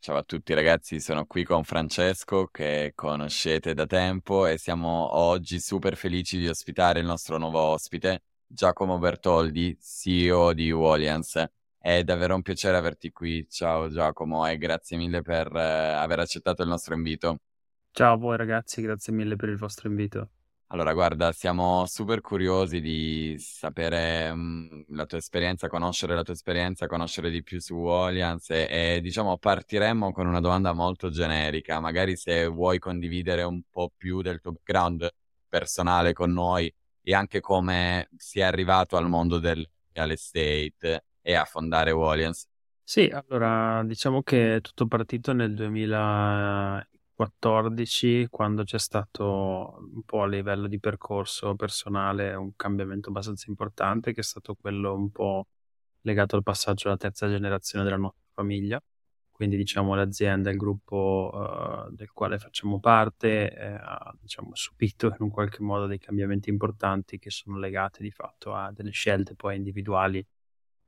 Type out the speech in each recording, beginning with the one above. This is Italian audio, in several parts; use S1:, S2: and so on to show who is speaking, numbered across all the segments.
S1: Ciao a tutti ragazzi, sono qui con Francesco che conoscete da tempo e siamo oggi super felici di ospitare il nostro nuovo ospite, Giacomo Bertoldi, CEO di Wallians. È davvero un piacere averti qui. Ciao Giacomo e grazie mille per eh, aver accettato il nostro invito.
S2: Ciao a voi ragazzi, grazie mille per il vostro invito.
S1: Allora, guarda, siamo super curiosi di sapere mh, la tua esperienza, conoscere la tua esperienza, conoscere di più su Allianz e, e, diciamo partiremmo con una domanda molto generica, magari se vuoi condividere un po' più del tuo background personale con noi e anche come è arrivato al mondo del real estate e a fondare Wallians.
S2: Sì, allora diciamo che è tutto partito nel 2000 14 quando c'è stato un po' a livello di percorso personale un cambiamento abbastanza importante che è stato quello un po' legato al passaggio alla terza generazione della nostra famiglia. Quindi diciamo l'azienda, il gruppo uh, del quale facciamo parte eh, ha diciamo, subito in un qualche modo dei cambiamenti importanti che sono legati di fatto a delle scelte poi individuali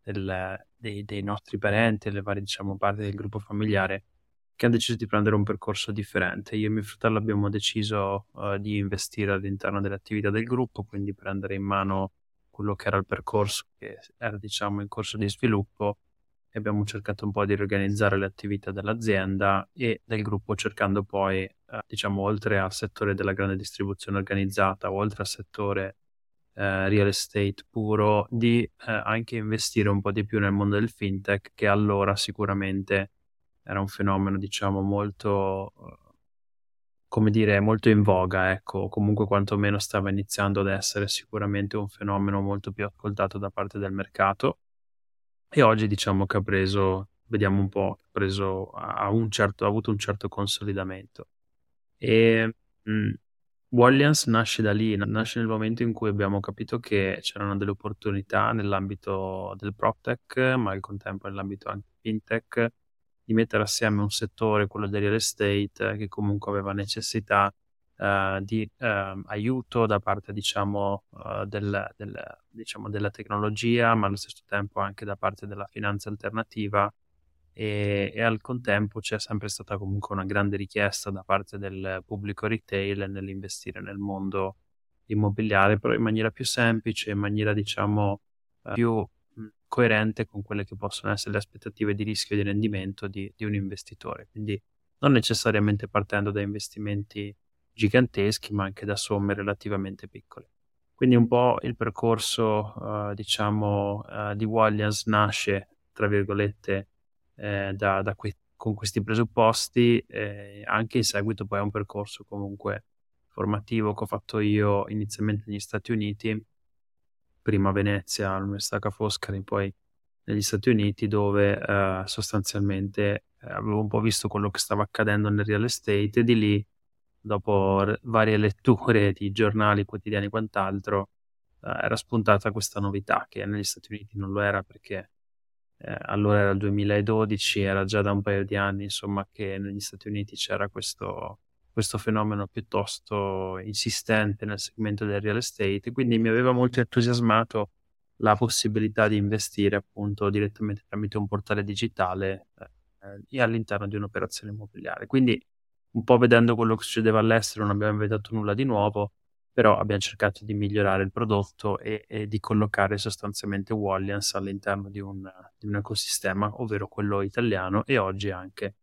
S2: del, dei, dei, nostri parenti, le varie diciamo, parti del gruppo familiare che hanno deciso di prendere un percorso differente. Io e mio fratello abbiamo deciso uh, di investire all'interno delle attività del gruppo, quindi prendere in mano quello che era il percorso che era diciamo in corso di sviluppo e abbiamo cercato un po' di riorganizzare le attività dell'azienda e del gruppo cercando poi uh, diciamo oltre al settore della grande distribuzione organizzata oltre al settore uh, real estate puro di anche investire un po' di più nel mondo del fintech che allora sicuramente era un fenomeno, diciamo, molto, come dire, molto in voga, ecco, comunque quantomeno stava iniziando ad essere sicuramente un fenomeno molto più ascoltato da parte del mercato. E oggi diciamo che ha preso, vediamo un po', ha preso, ha, un certo, ha avuto un certo consolidamento. E mh, mm, Wallians nasce da lì, nasce nel momento in cui abbiamo capito che c'erano delle opportunità nell'ambito del PropTech, ma al contempo nell'ambito anche fintech, di mettere assieme un settore, quello del real estate, che comunque aveva necessità uh, di uh, aiuto da parte, diciamo, uh, del, del, diciamo, della tecnologia, ma allo stesso tempo anche da parte della finanza alternativa. E, e, al contempo c'è sempre stata comunque una grande richiesta da parte del pubblico retail nell'investire nel mondo immobiliare, però in maniera più semplice, in maniera diciamo più coerente con quelle che possono essere le aspettative di rischio e di rendimento di, di un investitore. Quindi non necessariamente partendo da investimenti giganteschi, ma anche da somme relativamente piccole. Quindi un po' il percorso, uh, diciamo, uh, di Wallians nasce, tra virgolette, eh, da, da que- con questi presupposti, eh, anche in seguito poi a un percorso comunque formativo che ho fatto io inizialmente negli Stati Uniti, prima a Venezia, all'Università Ca' Foscari, poi negli Stati Uniti, dove eh, sostanzialmente eh, avevo un po' visto quello che stava accadendo nel real estate e di lì, dopo r- varie letture di giornali, quotidiani e quant'altro, eh, era spuntata questa novità che negli Stati Uniti non lo era perché eh, allora era il 2012, era già da un paio di anni, insomma, che negli Stati Uniti c'era questo questo fenomeno piuttosto insistente nel segmento del real estate, quindi mi aveva molto entusiasmato la possibilità di investire appunto direttamente tramite un portale digitale eh, all'interno di un'operazione immobiliare. Quindi un po' vedendo quello che succedeva all'estero non abbiamo inventato nulla di nuovo, però abbiamo cercato di migliorare il prodotto e, e di collocare sostanzialmente Wallians all'interno di un, di un ecosistema, ovvero quello italiano e oggi anche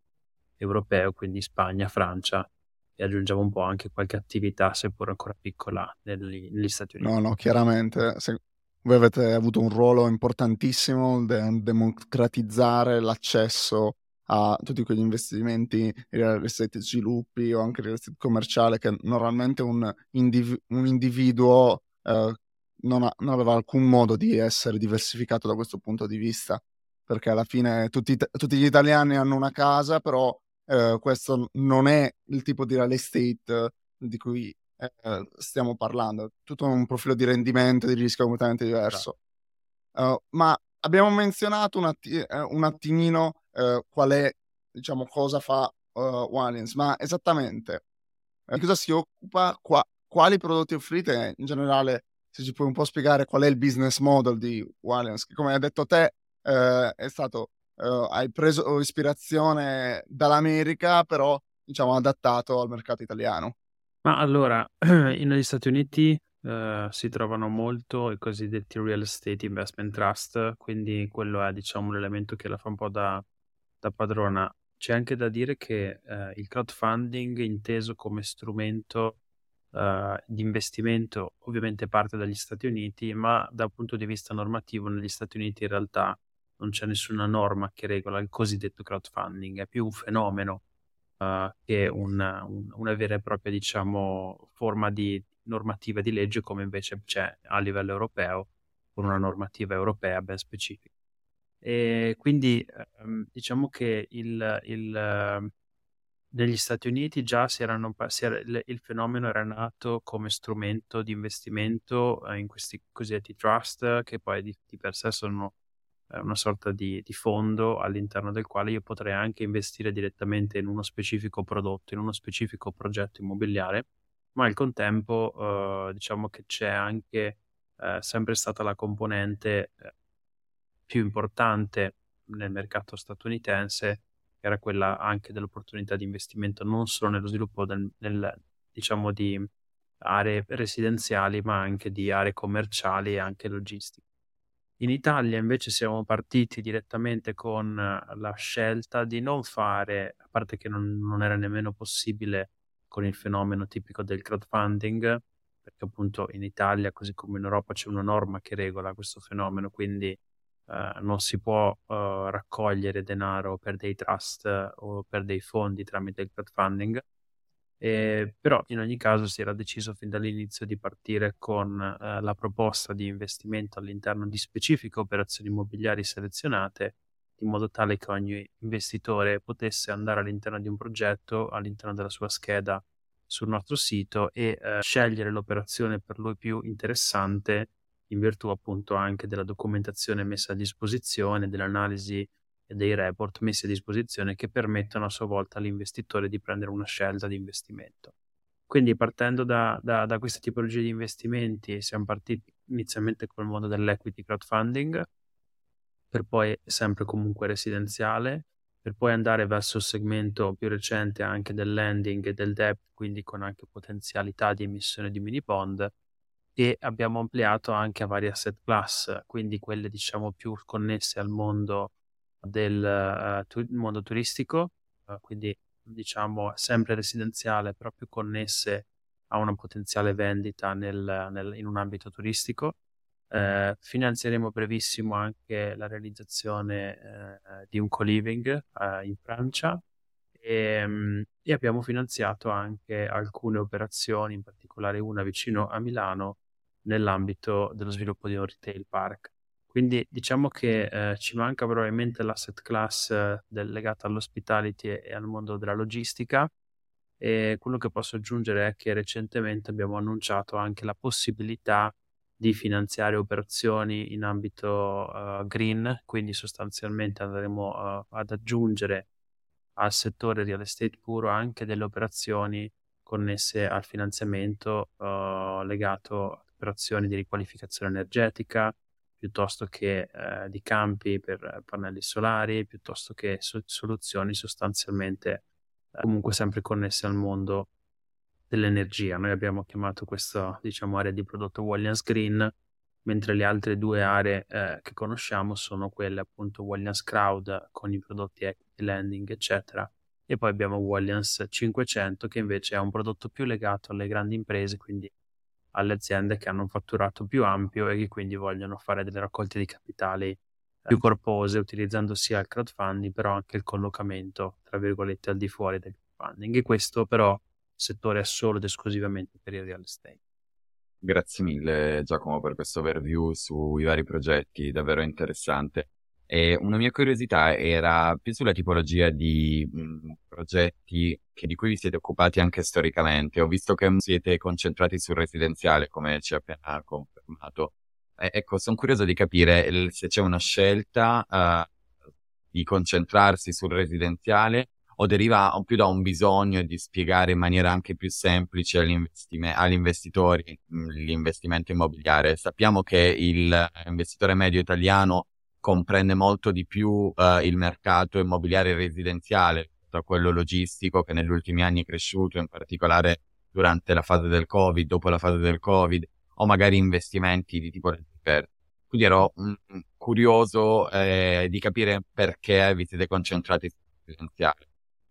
S2: europeo, quindi Spagna, Francia e aggiungiamo un po' anche qualche attività, seppur ancora piccola, negli, negli Stati Uniti.
S3: No, no, chiaramente. Se voi avete avuto un ruolo importantissimo nel democratizzare l'accesso a tutti quegli investimenti, real estate sviluppi o anche real estate commerciale che normalmente un, indiv- un individuo eh, non, ha, non, aveva alcun modo di essere diversificato da questo punto di vista, perché alla fine tutti, tutti gli italiani hanno una casa, però eh, questo non è il tipo di real estate di cui eh, stiamo parlando, tutto un profilo di rendimento, di rischio completamente diverso. Uh, ma abbiamo menzionato un, atti- eh, un attimino uh, qual è, diciamo, cosa fa uh, Waliens, ma esattamente di cosa si occupa, qua- quali prodotti offrite in generale, se ci puoi un po' spiegare qual è il business model di Waliens, che come hai detto te è stato, hai preso ispirazione dall'America, però diciamo adattato al mercato italiano.
S2: Ma allora, negli Stati Uniti eh, si trovano molto i cosiddetti real estate investment trust, quindi quello è diciamo l'elemento che la fa un po' da, da padrona. C'è anche da dire che eh, il crowdfunding inteso come strumento eh, di investimento ovviamente parte dagli Stati Uniti, ma dal punto di vista normativo negli Stati Uniti in realtà non c'è nessuna norma che regola il cosiddetto crowdfunding, è più un fenomeno uh, che una, un, una vera e propria, diciamo, forma di normativa di legge come invece c'è a livello europeo con una normativa europea ben specifica. E quindi ehm, diciamo che il, il, ehm, negli Stati Uniti già si erano, si era, il, fenomeno era nato come strumento di investimento eh, in questi cosiddetti trust che poi di, di per sé sono una sorta di, di, fondo all'interno del quale io potrei anche investire direttamente in uno specifico prodotto, in uno specifico progetto immobiliare, ma al contempo eh, diciamo che c'è anche eh, sempre stata la componente eh, più importante nel mercato statunitense, che era quella anche dell'opportunità di investimento non solo nello sviluppo del, del, diciamo di aree residenziali, ma anche di aree commerciali e anche logistiche. In Italia invece siamo partiti direttamente con la scelta di non fare, a parte che non, non era nemmeno possibile con il fenomeno tipico del crowdfunding, perché appunto in Italia, così come in Europa, c'è una norma che regola questo fenomeno, quindi eh, non si può eh, raccogliere denaro per dei trust o per dei fondi tramite il crowdfunding. Eh, però in ogni caso si era deciso fin dall'inizio di partire con eh, la proposta di investimento all'interno di specifiche operazioni immobiliari selezionate, in modo tale che ogni investitore potesse andare all'interno di un progetto, all'interno della sua scheda sul nostro sito e eh, scegliere l'operazione per lui più interessante in virtù appunto anche della documentazione messa a disposizione, dell'analisi e dei report messi a disposizione che permettono a sua volta all'investitore di prendere una scelta di investimento. Quindi partendo da, da, da queste tipologie di investimenti siamo partiti inizialmente col mondo dell'equity crowdfunding, per poi sempre comunque residenziale, per poi andare verso il segmento più recente anche del lending e del debt, quindi con anche potenzialità di emissione di mini bond e abbiamo ampliato anche a varie asset class, quindi quelle diciamo più connesse al mondo del uh, tu- mondo turistico, uh, quindi diciamo sempre residenziale, più connesse a una potenziale vendita nel, nel, in un ambito turistico. Eh, finanzieremo brevissimo anche la realizzazione eh, di un co-living eh, in Francia e, um, e, abbiamo finanziato anche alcune operazioni, in particolare una vicino a Milano, nell'ambito dello sviluppo di un retail park. Quindi diciamo che eh, ci manca probabilmente l'asset class eh, del, legata all'hospitality e, e, al mondo della logistica. E quello che posso aggiungere è che recentemente abbiamo annunciato anche la possibilità di finanziare operazioni in ambito uh, green, quindi sostanzialmente andremo uh, ad aggiungere al settore real estate puro anche delle operazioni connesse al finanziamento uh, legato a operazioni di riqualificazione energetica, piuttosto che eh, di campi per pannelli solari, piuttosto che so- soluzioni sostanzialmente eh, comunque sempre connesse al mondo dell'energia. Noi abbiamo chiamato questa diciamo, area di prodotto Wallians Green, mentre le altre due aree eh, che conosciamo sono quelle appunto Wallians Crowd con i prodotti equity lending, eccetera. E poi abbiamo Wallians 500 che invece è un prodotto più legato alle grandi imprese, quindi alle aziende che hanno un fatturato più ampio e che quindi vogliono fare delle raccolte di capitali più corpose utilizzando sia il crowdfunding però anche il collocamento tra virgolette al di fuori del crowdfunding e questo però settore è solo ed esclusivamente per il real estate.
S1: Grazie mille Giacomo per questo overview sui vari progetti, davvero interessante. E una mia curiosità era più sulla tipologia di mh, progetti che, di cui vi siete occupati anche storicamente. Ho visto che siete concentrati sul residenziale, come ci ha appena confermato. E, ecco, sono curioso di capire se c'è una scelta uh, di concentrarsi sul residenziale o deriva più da un bisogno di spiegare in maniera anche più semplice agli, investitori l'investimento immobiliare. Sappiamo che l'investitore medio italiano comprende molto di più uh, il mercato immobiliare residenziale da quello logistico che negli ultimi anni è cresciuto, in particolare durante la fase del Covid, dopo la fase del Covid, o magari investimenti di tipo referto. Quindi ero mm, curioso eh, di capire perché vi siete concentrati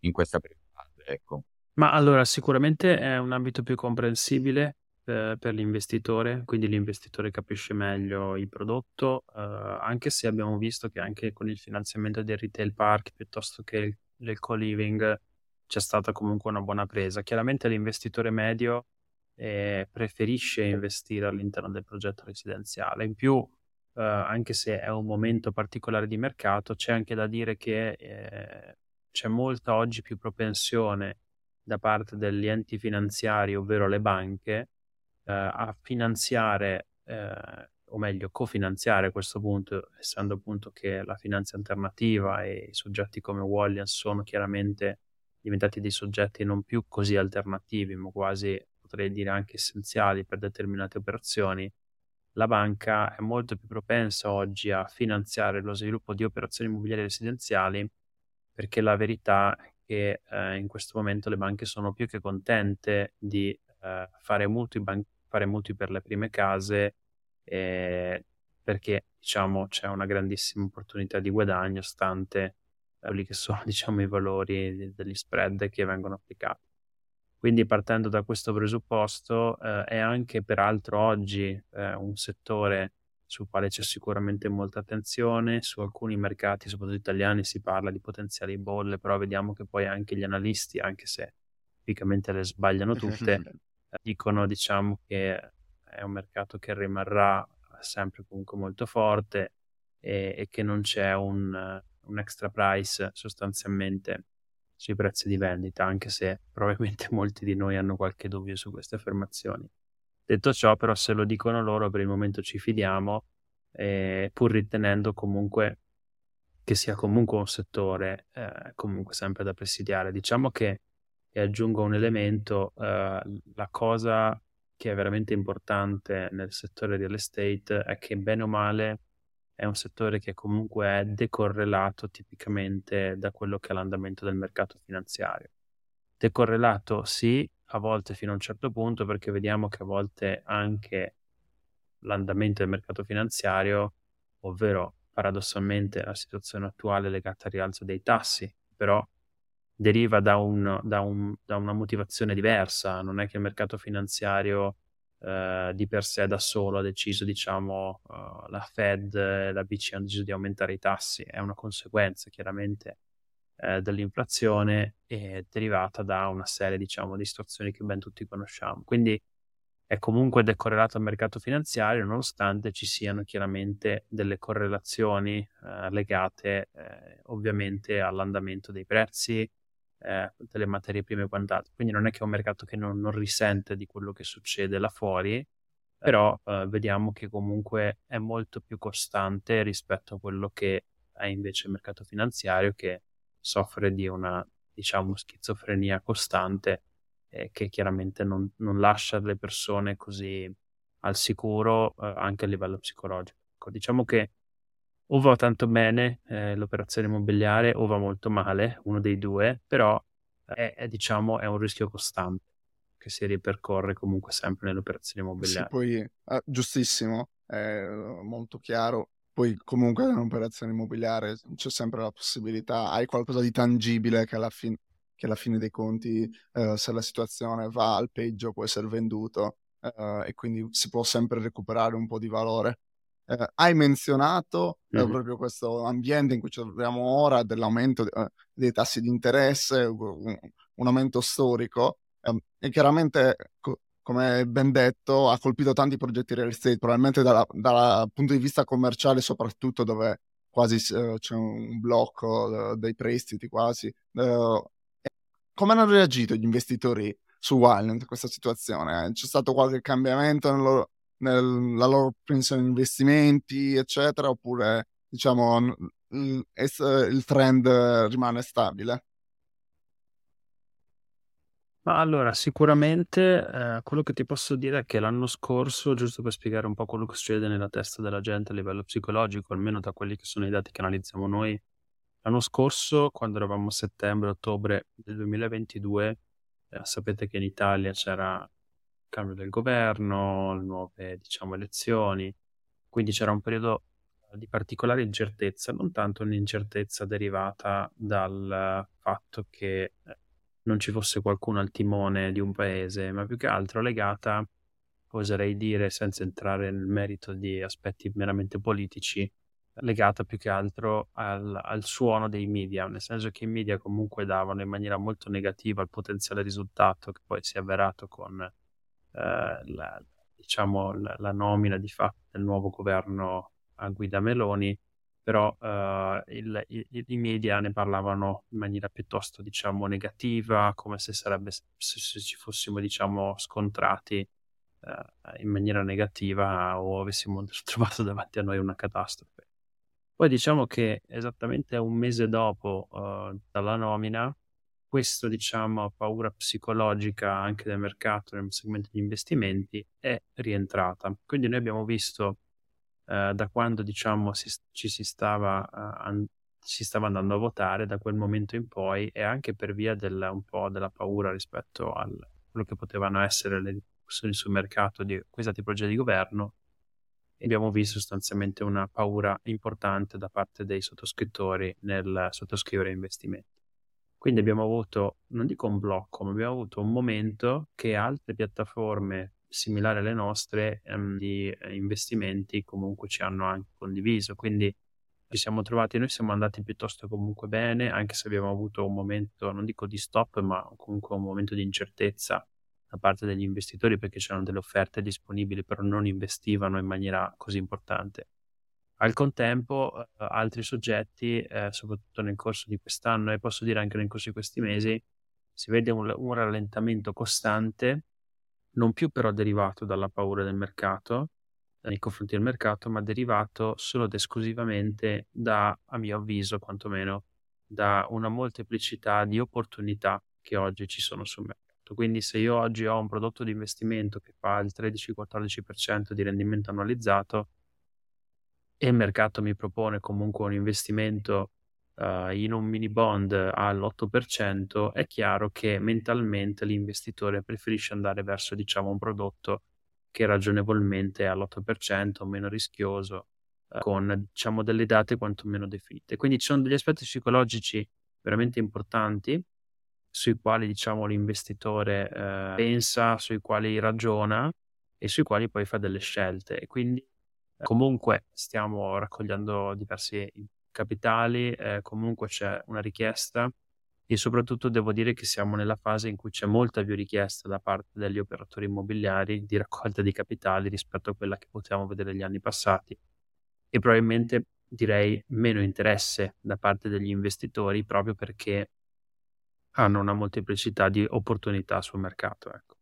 S1: in questa prima fase. Ecco.
S2: Ma allora sicuramente è un ambito più comprensibile eh, per l'investitore, quindi l'investitore capisce meglio il prodotto, eh, anche se abbiamo visto che anche con il finanziamento del retail park piuttosto che il, del co-living c'è stata comunque una buona presa. Chiaramente l'investitore medio eh, preferisce investire all'interno del progetto residenziale. In più, eh, anche se è un momento particolare di mercato, c'è anche da dire che eh, c'è molta oggi più propensione da parte degli enti finanziari, ovvero le banche, a finanziare, eh, o meglio, cofinanziare a questo punto, essendo appunto che la finanza alternativa e soggetti come Wallian sono chiaramente diventati dei soggetti non più così alternativi, ma quasi potrei dire anche essenziali per determinate operazioni, la banca è molto più propensa oggi a finanziare lo sviluppo di operazioni immobiliari residenziali perché la verità è che eh, in questo momento le banche sono più che contente di eh, fare mutui ban- fare mutui per le prime case eh, perché diciamo c'è una grandissima opportunità di guadagno stante quelli che sono diciamo i valori degli spread che vengono applicati. Quindi partendo da questo presupposto eh, è anche peraltro oggi eh, un settore sul quale c'è sicuramente molta attenzione, su alcuni mercati, soprattutto italiani, si parla di potenziali bolle, però vediamo che poi anche gli analisti, anche se tipicamente le sbagliano tutte, dicono diciamo che è un mercato che rimarrà sempre comunque molto forte e, e che non c'è un, un, extra price sostanzialmente sui prezzi di vendita, anche se probabilmente molti di noi hanno qualche dubbio su queste affermazioni. Detto ciò, però, se lo dicono loro, per il momento ci fidiamo, eh, pur ritenendo comunque che sia comunque un settore eh, comunque sempre da presidiare. Diciamo che e aggiungo un elemento, eh, la cosa che è veramente importante nel settore real estate è che bene o male è un settore che comunque è decorrelato tipicamente da quello che è l'andamento del mercato finanziario. Decorrelato sì, a volte fino a un certo punto, perché vediamo che a volte anche l'andamento del mercato finanziario, ovvero paradossalmente la situazione attuale legata al rialzo dei tassi, però deriva da, un, da, un, da, una motivazione diversa, non è che il mercato finanziario eh, di per sé da solo ha deciso, diciamo, uh, la Fed e la BCE hanno deciso di aumentare i tassi, è una conseguenza chiaramente eh, dell'inflazione e derivata da una serie, diciamo, di situazioni che ben tutti conosciamo. Quindi è comunque decorrelato al mercato finanziario, nonostante ci siano chiaramente delle correlazioni eh, legate eh, ovviamente all'andamento dei prezzi, eh, delle materie prime e quant'altro. Quindi non è che è un mercato che non, non risente di quello che succede là fuori, però eh, vediamo che comunque è molto più costante rispetto a quello che è invece il mercato finanziario che soffre di una diciamo schizofrenia costante eh, che chiaramente non, non, lascia le persone così al sicuro eh, anche a livello psicologico. Ecco, diciamo che o va tanto bene eh, l'operazione immobiliare o va molto male, uno dei due, però è, è, diciamo, è un rischio costante che si ripercorre comunque sempre nell'operazione immobiliare.
S3: Sì, poi, ah, giustissimo, è molto chiaro. Poi comunque nell'operazione immobiliare c'è sempre la possibilità, hai qualcosa di tangibile che alla, fin- che alla fine dei conti, eh, se la situazione va al peggio, può essere venduto eh, e quindi si può sempre recuperare un po' di valore. Eh, hai menzionato mm-hmm. proprio questo ambiente in cui ci troviamo ora, dell'aumento eh, dei tassi di interesse, un, un aumento storico, ehm, e chiaramente, co- come ben detto, ha colpito tanti progetti real estate, probabilmente dal punto di vista commerciale soprattutto, dove quasi uh, c'è un blocco uh, dei prestiti quasi. Uh, come hanno reagito gli investitori su Wildland in questa situazione? C'è stato qualche cambiamento nel loro, nella loro pensione di investimenti, eccetera, oppure diciamo il, trend rimane stabile?
S2: Ma allora, sicuramente eh, quello che ti posso dire è che l'anno scorso, giusto per spiegare un po' quello che succede nella testa della gente a livello psicologico, almeno da quelli che sono i dati che analizziamo noi, l'anno scorso, quando eravamo a settembre-ottobre del 2022, eh, sapete che in Italia c'era cambio del governo, le nuove, diciamo, elezioni, quindi c'era un periodo di particolare incertezza, non tanto un'incertezza derivata dal fatto che eh, non ci fosse qualcuno al timone di un paese, ma più che altro legata, oserei dire, senza entrare nel merito di aspetti meramente politici, legata più che altro al, al, suono dei media, nel senso che i media comunque davano in maniera molto negativa il potenziale risultato che poi si è avverato con eh, la, diciamo, la, la, nomina di fatto del nuovo governo a guida Meloni però uh, il, i, i, media ne parlavano in maniera piuttosto, diciamo, negativa, come se, sarebbe, se, se ci fossimo, diciamo, scontrati uh, in maniera negativa o avessimo trovato davanti a noi una catastrofe. Poi diciamo che esattamente un mese dopo uh, dalla nomina, questa diciamo, paura psicologica anche del mercato nel segmento degli investimenti è rientrata. Quindi noi abbiamo visto eh, da quando diciamo si, ci si stava, uh, an- si stava andando a votare da quel momento in poi e anche per via del, un po' della paura rispetto a quello che potevano essere le ripercussioni sul mercato di questa tipologia di governo abbiamo visto sostanzialmente una paura importante da parte dei sottoscrittori nel sottoscrivere investimenti. Quindi abbiamo avuto, non dico un blocco, ma abbiamo avuto un momento che altre piattaforme similari alle nostre ehm, di eh, investimenti comunque ci hanno anche condiviso. Quindi ci siamo trovati, noi siamo andati piuttosto comunque bene, anche se abbiamo avuto un momento, non dico di stop, ma comunque un momento di incertezza da parte degli investitori perché c'erano delle offerte disponibili, però non investivano in maniera così importante. Al contempo, eh, altri soggetti, eh, soprattutto nel corso di quest'anno e posso dire anche nel corso di questi mesi, si vede un, un rallentamento costante non più però derivato dalla paura del mercato, eh, nei confronti del mercato, ma derivato solo ed esclusivamente da, a mio avviso quantomeno, da una molteplicità di opportunità che oggi ci sono sul mercato. Quindi se io oggi ho un prodotto di investimento che fa il 13-14% di rendimento annualizzato e il mercato mi propone comunque un investimento uh, in un mini bond all'8%, è chiaro che mentalmente l'investitore preferisce andare verso diciamo, un prodotto che ragionevolmente è all'8%, meno rischioso, uh, con diciamo, delle date quantomeno definite. Quindi ci sono degli aspetti psicologici veramente importanti sui quali diciamo, l'investitore uh, pensa, sui quali ragiona e sui quali poi fa delle scelte. Quindi comunque stiamo raccogliendo diversi capitali, eh, comunque c'è una richiesta e soprattutto devo dire che siamo nella fase in cui c'è molta più richiesta da parte degli operatori immobiliari di raccolta di capitali rispetto a quella che potevamo vedere negli anni passati e probabilmente direi meno interesse da parte degli investitori proprio perché hanno una molteplicità di opportunità sul mercato. Ecco.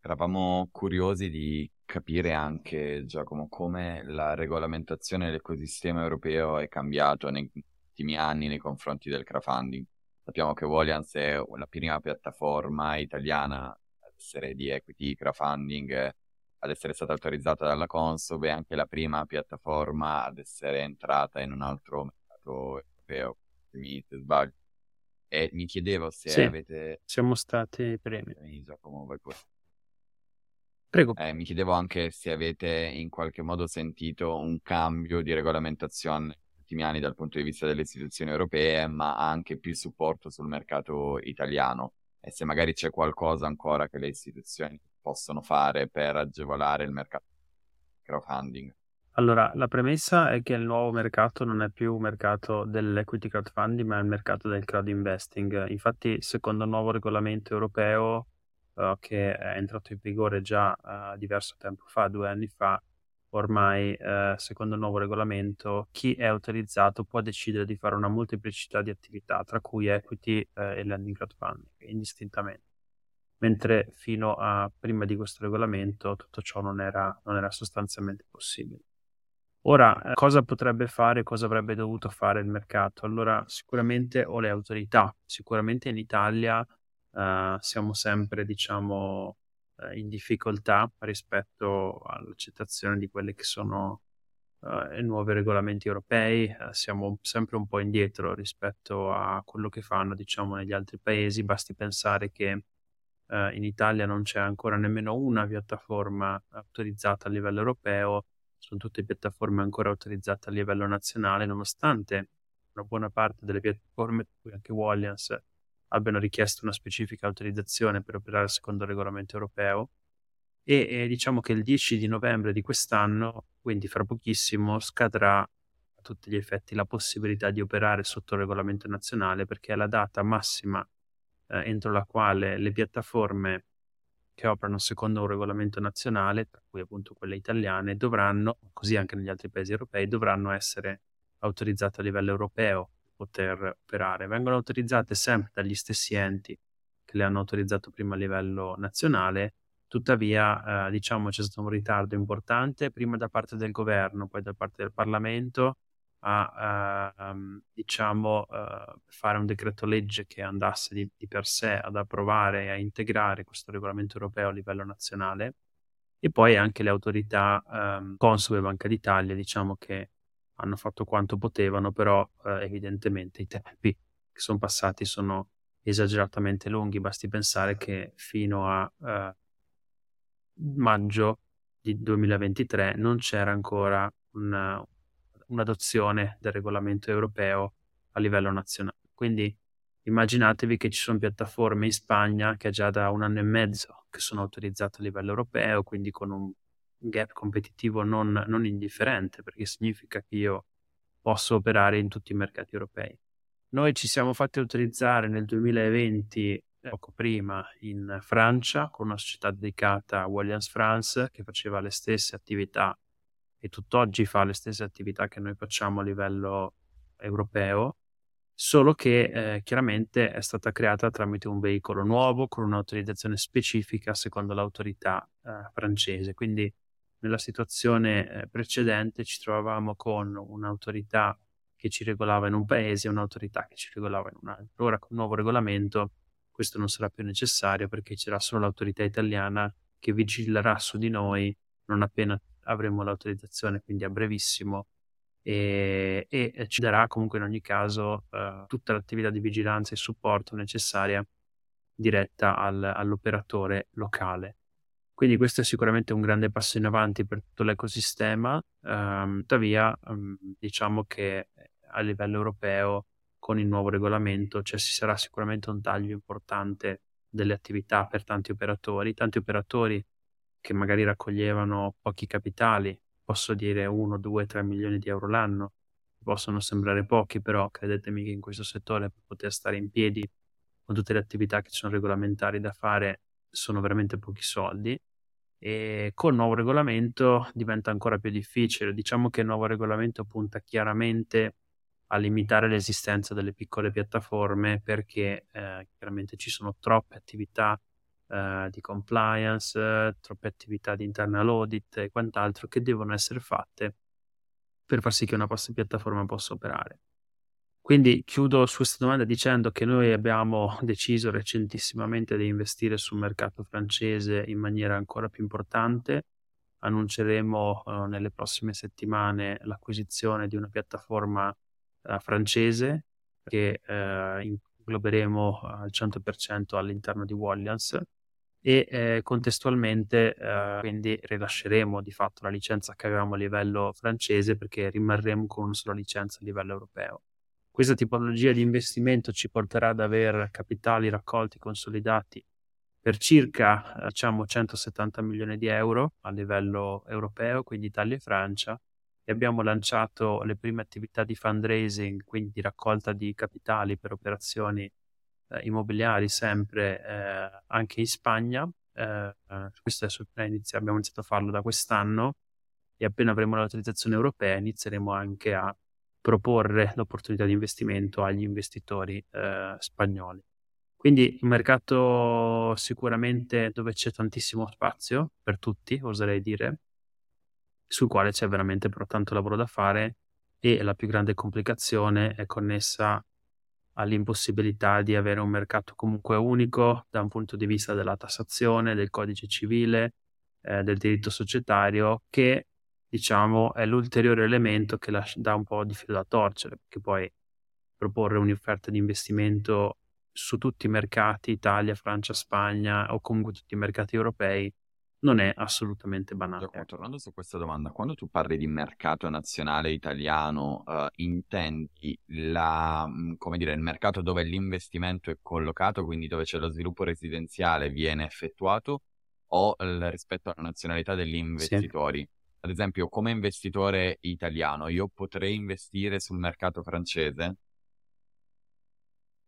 S1: Eravamo curiosi di capire anche, Giacomo, come la regolamentazione dell'ecosistema europeo è cambiato negli ultimi anni nei confronti del crowdfunding. Sappiamo che Wolians è la prima piattaforma italiana ad essere di equity crowdfunding, ad essere stata autorizzata dalla Consob e anche la prima piattaforma ad essere entrata in un altro mercato europeo, se sbaglio. E mi chiedevo se
S2: sì,
S1: avete...
S2: Siamo stati i primi.
S1: Giacomo, vai pure.
S2: Prego.
S1: Eh, mi chiedevo anche se avete in qualche modo sentito un cambio di regolamentazione negli ultimi anni dal punto di vista delle istituzioni europee, ma anche più supporto sul mercato italiano e se magari c'è qualcosa ancora che le istituzioni possono fare per agevolare il mercato crowdfunding.
S2: Allora, la premessa è che il nuovo mercato non è più un mercato dell'equity crowdfunding, ma è il mercato del crowd investing. Infatti, secondo il nuovo regolamento europeo, uh, che è entrato in vigore già uh, diverso tempo fa, due anni fa, ormai, eh, secondo il nuovo regolamento, chi è autorizzato può decidere di fare una molteplicità di attività, tra cui equity eh, e lending crowdfunding, indistintamente. Mentre fino a prima di questo regolamento tutto ciò non era, non era sostanzialmente possibile. Ora, eh, cosa potrebbe fare, cosa avrebbe dovuto fare il mercato? Allora, sicuramente o le autorità, sicuramente in Italia eh, siamo sempre, diciamo, eh, in difficoltà rispetto all'accettazione di quelli che sono uh, i nuovi regolamenti europei, uh, siamo sempre un po' indietro rispetto a quello che fanno diciamo negli altri paesi, basti pensare che uh, in Italia non c'è ancora nemmeno una piattaforma autorizzata a livello europeo, sono tutte piattaforme ancora autorizzate a livello nazionale, nonostante una buona parte delle piattaforme, anche Wallians, abbiano richiesto una specifica autorizzazione per operare secondo il regolamento europeo. E, e diciamo che il 10 di novembre di quest'anno, quindi fra pochissimo, scadrà a tutti gli effetti la possibilità di operare sotto il regolamento nazionale perché è la data massima eh, entro la quale le piattaforme che operano secondo un regolamento nazionale, tra cui appunto quelle italiane, dovranno, così anche negli altri paesi europei, dovranno essere autorizzate a livello europeo poter operare. Vengono autorizzate sempre dagli stessi enti che le hanno autorizzato prima a livello nazionale, tuttavia eh, diciamo c'è stato un ritardo importante prima da parte del governo, poi da parte del Parlamento a um, diciamo uh, fare un decreto legge che andasse di, di, per sé ad approvare e a integrare questo regolamento europeo a livello nazionale e poi anche le autorità um, Consob e Banca d'Italia diciamo che hanno fatto quanto potevano, però eh, evidentemente i tempi che sono passati sono esageratamente lunghi, basti pensare che fino a eh, maggio di 2023 non c'era ancora una, un'adozione del regolamento europeo a livello nazionale. Quindi immaginatevi che ci sono piattaforme in Spagna che già da un anno e mezzo che sono autorizzate a livello europeo, quindi con un gap competitivo non, non indifferente, perché significa che io posso operare in tutti i mercati europei. Noi ci siamo fatti autorizzare nel 2020, poco prima, in Francia, con una società dedicata a Williams France, che faceva le stesse attività e tutt'oggi fa le stesse attività che noi facciamo a livello europeo, solo che eh, chiaramente è stata creata tramite un veicolo nuovo con un'autorizzazione specifica secondo l'autorità eh, francese. Quindi nella situazione eh, precedente ci trovavamo con un'autorità che ci regolava in un paese e un'autorità che ci regolava in un altro. Ora con il nuovo regolamento questo non sarà più necessario perché c'era solo l'autorità italiana che vigilerà su di noi non appena avremo l'autorizzazione, quindi a brevissimo, e, e ci darà comunque in ogni caso uh, tutta l'attività di vigilanza e supporto necessaria diretta al, all'operatore locale. Quindi questo è sicuramente un grande passo in avanti per tutto l'ecosistema, um, tuttavia um, diciamo che a livello europeo con il nuovo regolamento cioè, ci sarà sicuramente un taglio importante delle attività per tanti operatori, tanti operatori che magari raccoglievano pochi capitali, posso dire 1, 2, 3 milioni di euro l'anno, possono sembrare pochi, però credetemi che in questo settore per poter stare in piedi con tutte le attività che sono regolamentari da fare sono veramente pochi soldi e col nuovo regolamento diventa ancora più difficile. Diciamo che il nuovo regolamento punta chiaramente a limitare l'esistenza delle piccole piattaforme perché eh, chiaramente ci sono troppe attività eh, di compliance, troppe attività di internal audit e quant'altro che devono essere fatte per far sì che una piattaforma possa operare. Quindi chiudo su questa domanda dicendo che noi abbiamo deciso recentissimamente di investire sul mercato francese in maniera ancora più importante. Annunceremo uh, nelle prossime settimane l'acquisizione di una piattaforma uh, francese che uh, ingloberemo al 100% all'interno di Wallians e eh, contestualmente eh, quindi rilasceremo di fatto la licenza che avevamo a livello francese perché rimarremo con una sola licenza a livello europeo. Questa tipologia di investimento ci porterà ad avere capitali raccolti consolidati per circa diciamo 170 milioni di euro a livello europeo, quindi Italia e Francia, e abbiamo lanciato le prime attività di fundraising, quindi di raccolta di capitali per operazioni eh, immobiliari sempre eh, anche in Spagna. Eh, questo adesso abbiamo iniziato a farlo da quest'anno e appena avremo l'autorizzazione europea inizieremo anche a proporre l'opportunità di investimento agli investitori eh, spagnoli. Quindi un mercato sicuramente dove c'è tantissimo spazio per tutti, oserei dire, sul quale c'è veramente però tanto lavoro da fare e la più grande complicazione è connessa all'impossibilità di avere un mercato comunque unico da un punto di vista della tassazione, del codice civile, eh, del diritto societario, che diciamo è l'ulteriore elemento che lascia, dà un po' di filo da torcere, perché poi proporre un'offerta di investimento su tutti i mercati, Italia, Francia, Spagna o comunque tutti i mercati europei, non è assolutamente banale.
S1: Giacomo, tornando su questa domanda, quando tu parli di mercato nazionale italiano, uh, intendi la, mm, come dire, il mercato dove l'investimento è collocato, quindi dove c'è lo sviluppo residenziale viene effettuato, o rispetto alla nazionalità degli investitori? Sì. Ad esempio, come investitore italiano, io potrei investire sul mercato francese?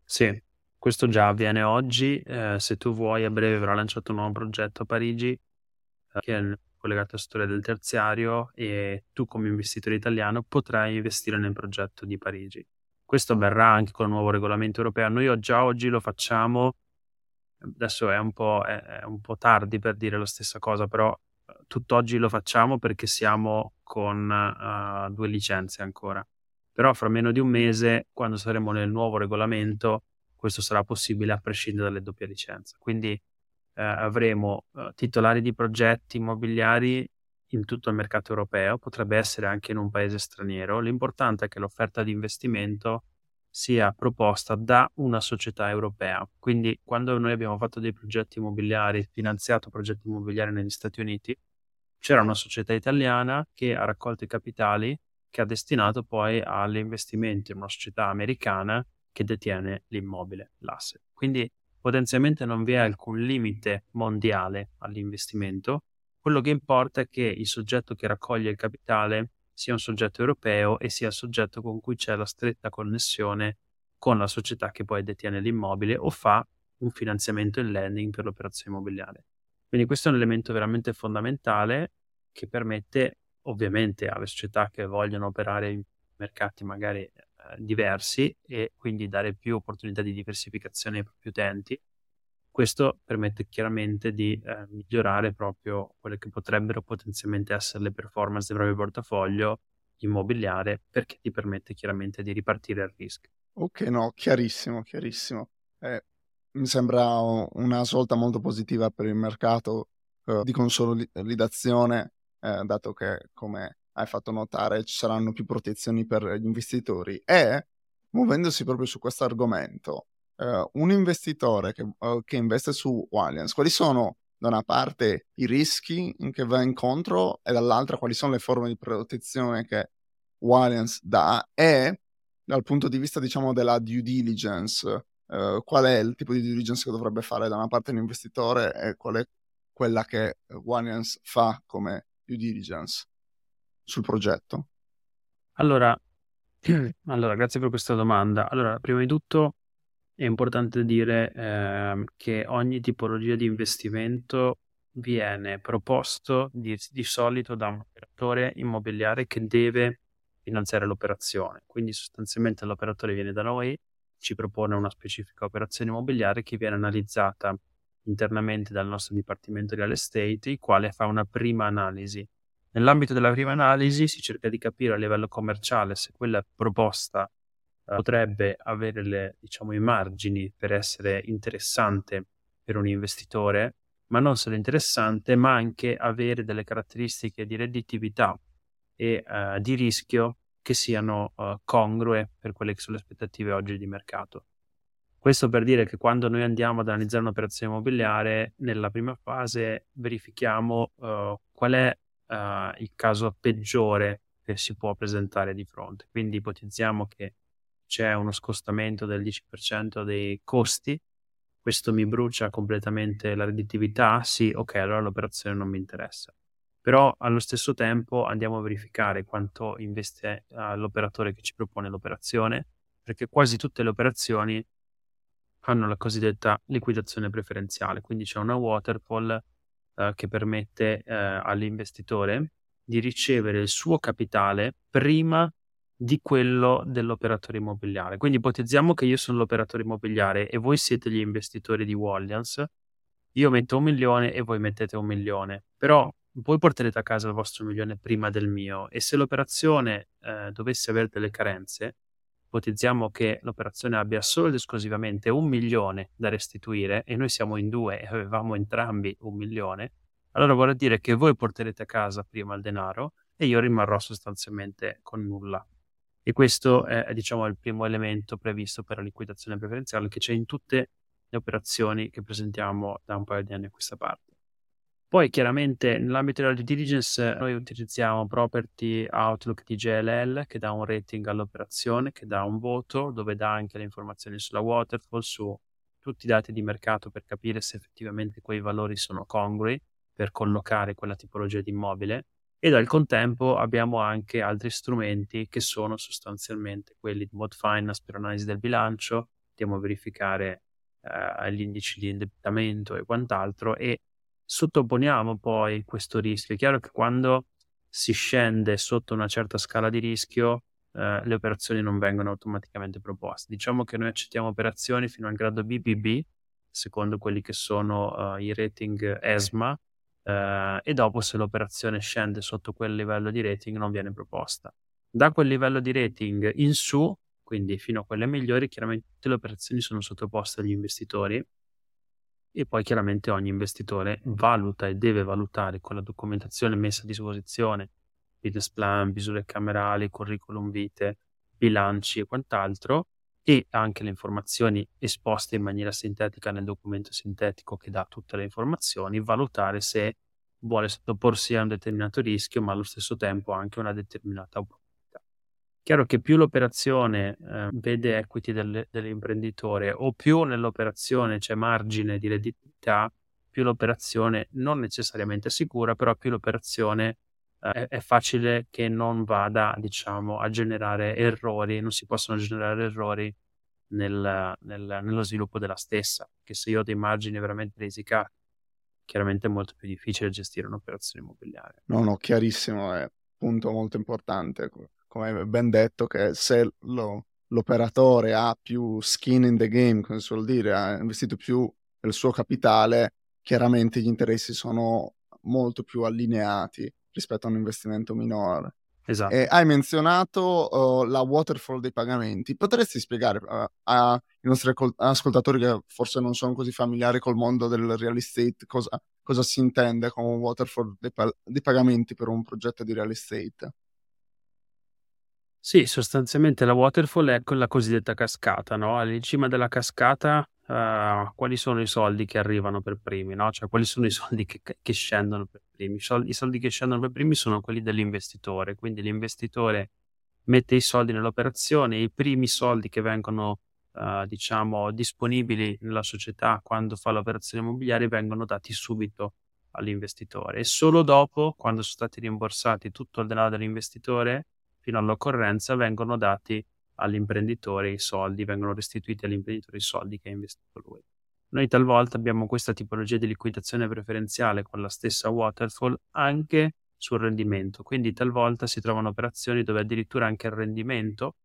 S2: Sì, questo già avviene oggi. Eh, se tu vuoi, a breve verrà lanciato un nuovo progetto a Parigi che è collegato alla storia del terziario e tu come investitore italiano potrai investire nel progetto di Parigi. Questo avverrà anche con il nuovo regolamento europeo. Noi già oggi lo facciamo, adesso è un po', è, è un po tardi per dire la stessa cosa, però eh, tutt'oggi lo facciamo perché siamo con uh, due licenze ancora. Però fra meno di un mese, quando saremo nel nuovo regolamento, questo sarà possibile a prescindere dalle doppie licenze. Quindi eh, avremo eh, titolari di progetti immobiliari in tutto il mercato europeo, potrebbe essere anche in un paese straniero. L'importante è che l'offerta di investimento sia proposta da una società europea. Quindi quando noi abbiamo fatto dei progetti immobiliari, finanziato progetti immobiliari negli Stati Uniti, c'era una società italiana che ha raccolto i capitali che ha destinato poi all'investimento in una società americana che detiene l'immobile, l'asset. Quindi potenzialmente non vi è alcun limite mondiale all'investimento. Quello che importa è che il soggetto che raccoglie il capitale sia un soggetto europeo e sia il soggetto con cui c'è la stretta connessione con la società che poi detiene l'immobile o fa un finanziamento in lending per l'operazione immobiliare. Quindi questo è un elemento veramente fondamentale che permette ovviamente alle società che vogliono operare in mercati magari eh, diversi e quindi dare più opportunità di diversificazione ai propri utenti. Questo permette chiaramente di eh, migliorare proprio quelle che potrebbero potenzialmente essere le performance del proprio portafoglio immobiliare perché ti permette chiaramente di ripartire il rischio.
S3: Ok, no, chiarissimo, chiarissimo. Eh, mi sembra una svolta molto positiva per il mercato eh, di consolidazione, eh, dato che, come hai fatto notare, ci saranno più protezioni per gli investitori e, muovendosi proprio su questo argomento, eh, un investitore che, uh, che, investe su Allianz, quali sono da una parte i rischi che va incontro e dall'altra quali sono le forme di protezione che Allianz dà e dal punto di vista diciamo della due diligence uh, qual è il tipo di diligence che dovrebbe fare da una parte l'investitore e qual è quella che Allianz fa come due diligence sul progetto?
S2: Allora, allora, grazie per questa domanda. Allora, prima di tutto è importante dire eh, che ogni tipologia di investimento viene proposto di, di solito da un operatore immobiliare che deve finanziare l'operazione. Quindi sostanzialmente l'operatore viene da noi, ci propone una specifica operazione immobiliare che viene analizzata internamente dal nostro Dipartimento Real Estate, il quale fa una prima analisi. Nell'ambito della prima analisi si cerca di capire a livello commerciale se quella proposta eh, potrebbe avere le, diciamo, i margini per essere interessante per un investitore, ma non solo interessante, ma anche avere delle caratteristiche di redditività e eh, di rischio che siano uh, congrue per quelle che sono le aspettative oggi di mercato. Questo per dire che quando noi andiamo ad analizzare un'operazione immobiliare, nella prima fase verifichiamo uh, qual è uh, il caso peggiore che si può presentare di fronte. Quindi ipotizziamo che c'è uno scostamento del 10% dei costi, questo mi brucia completamente la redditività, sì, ok, allora l'operazione non mi interessa. Però allo stesso tempo andiamo a verificare quanto investe uh, l'operatore che ci propone l'operazione, perché quasi tutte le operazioni hanno la cosiddetta liquidazione preferenziale, quindi c'è una waterfall eh, che permette eh, all'investitore di ricevere il suo capitale prima di quello dell'operatore immobiliare. Quindi ipotizziamo che io sono l'operatore immobiliare e voi siete gli investitori di Wallians. Io metto un milione e voi mettete un milione, però voi porterete a casa il vostro milione prima del mio e se l'operazione eh, dovesse avere delle carenze, ipotizziamo che l'operazione abbia solo ed esclusivamente un milione da restituire e noi siamo in due e avevamo entrambi un milione, allora vorrà dire che voi porterete a casa prima il denaro e io rimarrò sostanzialmente con nulla. E questo è, diciamo, il primo elemento previsto per la liquidazione preferenziale che c'è in tutte le operazioni che presentiamo da un paio di anni a questa parte. Poi chiaramente nell'ambito della due diligence noi utilizziamo Property Outlook di JLL che dà un rating all'operazione, che dà un voto, dove dà anche le informazioni sulla waterfall, su tutti i dati di mercato per capire se effettivamente quei valori sono congrui per collocare quella tipologia di immobile. E dal contempo abbiamo anche altri strumenti che sono sostanzialmente quelli di Mod Finance per analisi del bilancio, andiamo a verificare eh, gli indici di indebitamento e quant'altro e sottoponiamo poi questo rischio. È chiaro che quando si scende sotto una certa scala di rischio, eh, le operazioni non vengono automaticamente proposte. Diciamo che noi accettiamo operazioni fino al grado BBB, secondo quelli che sono uh, i rating ESMA, uh, e dopo se l'operazione scende sotto quel livello di rating non viene proposta. Da quel livello di rating in su, quindi fino a quelle migliori, chiaramente le operazioni sono sottoposte agli investitori e poi chiaramente ogni investitore valuta e deve valutare con la documentazione messa a disposizione, business plan, misure camerali, curriculum vitae, bilanci e quant'altro, e anche le informazioni esposte in maniera sintetica nel documento sintetico che dà tutte le informazioni, valutare se vuole sottoporsi a un determinato rischio, ma allo stesso tempo anche una determinata opportunità. Chiaro che più l'operazione eh, vede equity del, dell'imprenditore o più nell'operazione c'è margine di redditività, più l'operazione non necessariamente sicura, però più l'operazione eh, è facile che non vada, diciamo, a generare errori, non si possono generare errori nel, nel, nello sviluppo della stessa, che se io ho dei margini veramente risicati, chiaramente è molto più difficile gestire un'operazione immobiliare.
S3: No, no, chiarissimo, è un punto molto importante come ben detto, che se lo, l'operatore ha più skin in the game, come si suol dire, ha investito più del suo capitale, chiaramente gli interessi sono molto più allineati rispetto a un investimento minore.
S2: Esatto.
S3: E hai menzionato uh, la waterfall dei pagamenti. Potresti spiegare uh, ai nostri ascoltatori che forse non sono così familiari col mondo del real estate cosa, cosa si intende con waterfall dei, pa- dei pagamenti per un progetto di real estate?
S2: Sì, sostanzialmente la waterfall è la cosiddetta cascata, no? All'incima della cascata, uh, quali sono i soldi che arrivano per primi, no? Cioè, quali sono i soldi che, che scendono per primi? I soldi, I soldi, che scendono per primi sono quelli dell'investitore, quindi l'investitore mette i soldi nell'operazione, i primi soldi che vengono, uh, diciamo, disponibili nella società quando fa l'operazione immobiliare vengono dati subito all'investitore e solo dopo, quando sono stati rimborsati tutto il denaro dell'investitore, fino all'occorrenza vengono dati all'imprenditore i soldi, vengono restituiti all'imprenditore i soldi che ha investito lui. Noi talvolta abbiamo questa tipologia di liquidazione preferenziale con la stessa waterfall anche sul rendimento, quindi talvolta si trovano operazioni dove addirittura anche il rendimento,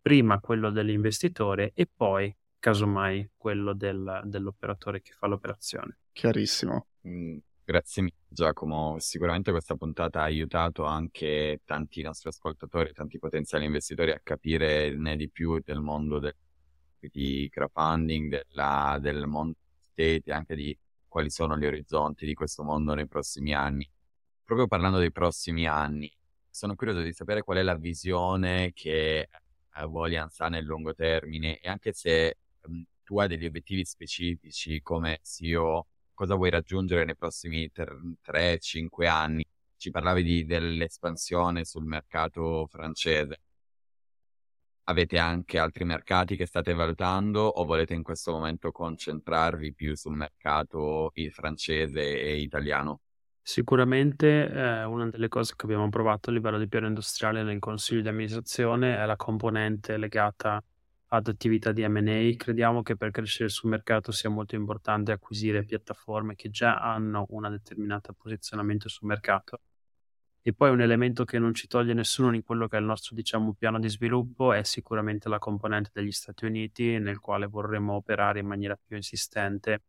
S2: prima quello dell'investitore e poi casomai quello del, dell'operatore che fa l'operazione.
S3: Chiarissimo.
S1: Mm, Grazie mille Giacomo, sicuramente questa puntata ha aiutato anche tanti nostri ascoltatori, tanti potenziali investitori a capire ne di più del mondo del, di crowdfunding, della, del mondo state, anche di quali sono gli orizzonti di questo mondo nei prossimi anni. Proprio parlando dei prossimi anni, sono curioso di sapere qual è la visione che Volians ha nel lungo termine e anche se um, tu hai degli obiettivi specifici come CEO cosa vuoi raggiungere nei prossimi 3-5 anni. Ci parlavi di, dell'espansione sul mercato francese. Avete anche altri mercati che state valutando o volete in questo momento concentrarvi più sul mercato francese e italiano?
S2: Sicuramente eh, una delle cose che abbiamo provato a livello di piano industriale nel consiglio di amministrazione è la componente legata ad attività di M&A. Crediamo che per crescere sul mercato sia molto importante acquisire piattaforme che già hanno un determinato posizionamento sul mercato E poi un elemento che non ci toglie nessuno in quello che è il nostro, diciamo, piano di sviluppo è sicuramente la componente degli Stati Uniti, nel quale vorremmo operare in maniera più insistente,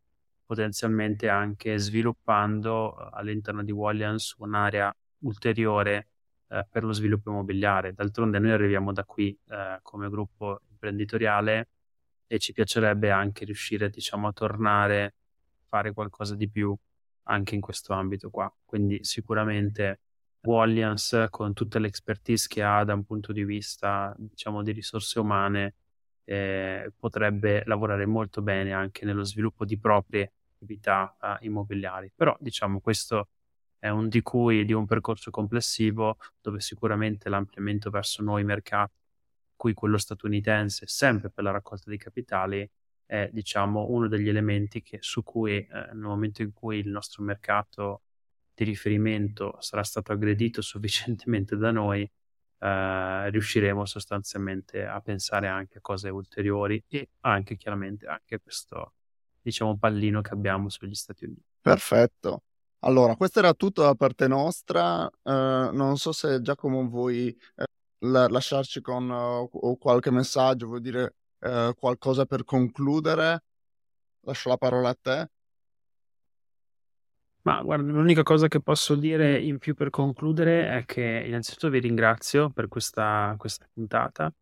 S2: potenzialmente anche sviluppando eh, all'interno di Wallians un'area ulteriore eh, per lo sviluppo immobiliare. D'altronde noi arriviamo da qui eh, come gruppo imprenditoriale e ci piacerebbe anche riuscire, diciamo, a tornare a fare qualcosa di più anche in questo ambito qua. Quindi sicuramente Wallians con tutte le expertise che ha da un punto di vista diciamo di risorse umane eh, potrebbe lavorare molto bene anche nello sviluppo di proprie attività eh, immobiliari però diciamo questo è un di cui di un percorso complessivo dove sicuramente l'ampliamento verso nuovi mercati cui quello statunitense sempre per la raccolta di capitali è diciamo uno degli elementi che, su cui eh, nel momento in cui il nostro mercato di riferimento sarà stato aggredito sufficientemente da noi, eh, riusciremo sostanzialmente a pensare anche a cose ulteriori e anche chiaramente anche questo diciamo pallino che abbiamo sugli Stati Uniti.
S3: Perfetto. Allora, questo era tutto da parte nostra. Uh, non so se Giacomo vuoi uh, la- lasciarci con uh, qualche messaggio, vuoi dire qualcosa per concludere. Lascio la parola a te.
S2: Ma guarda, l'unica cosa che posso dire in più per concludere è che innanzitutto vi ringrazio per questa, questa puntata.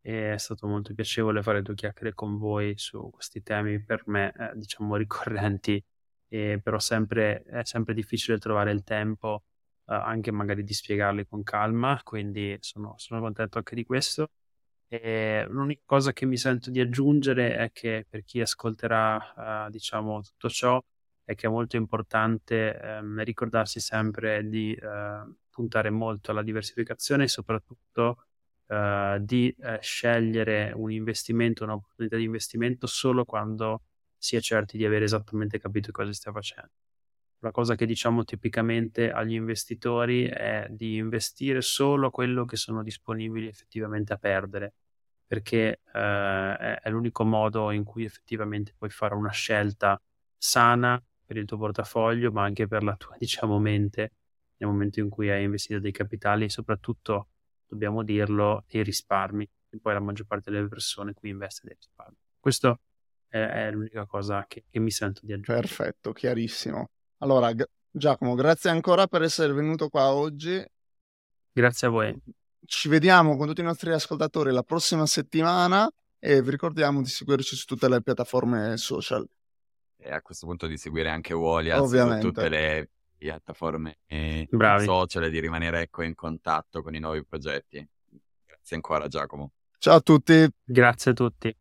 S2: È stato molto piacevole fare due chiacchiere con voi su questi temi per me, eh, diciamo, ricorrenti, e però sempre, è sempre difficile trovare il tempo eh, anche magari di spiegarli con calma, quindi sono, sono contento anche di questo. E l'unica cosa che mi sento di aggiungere è che per chi ascolterà, eh, diciamo, tutto ciò, è che è molto importante ehm, ricordarsi sempre di eh, puntare molto alla diversificazione e soprattutto eh, di eh, scegliere un investimento, un'opportunità di investimento solo quando si è certi di aver esattamente capito cosa sta facendo. La cosa che diciamo tipicamente agli investitori è di investire solo quello che sono disponibili effettivamente a perdere, perché eh, è l'unico modo in cui effettivamente puoi fare una scelta sana per il tuo portafoglio, ma anche per la tua, diciamo, mente nel momento in cui hai investito dei capitali e soprattutto, dobbiamo dirlo, dei risparmi. E poi la maggior parte delle persone qui investe dei risparmi. Questo è, l'unica cosa che, che, mi sento di aggiungere.
S3: Perfetto, chiarissimo. Allora, G- Giacomo, grazie ancora per essere venuto qua oggi.
S2: Grazie a voi.
S3: Ci vediamo con tutti i nostri ascoltatori la prossima settimana e vi ricordiamo di seguirci su tutte le piattaforme social
S1: e a questo punto di seguire anche Wolias su tutte le piattaforme e social e di rimanere ecco, in contatto con i nuovi progetti. Grazie ancora Giacomo.
S3: Ciao a tutti.
S2: Grazie a tutti.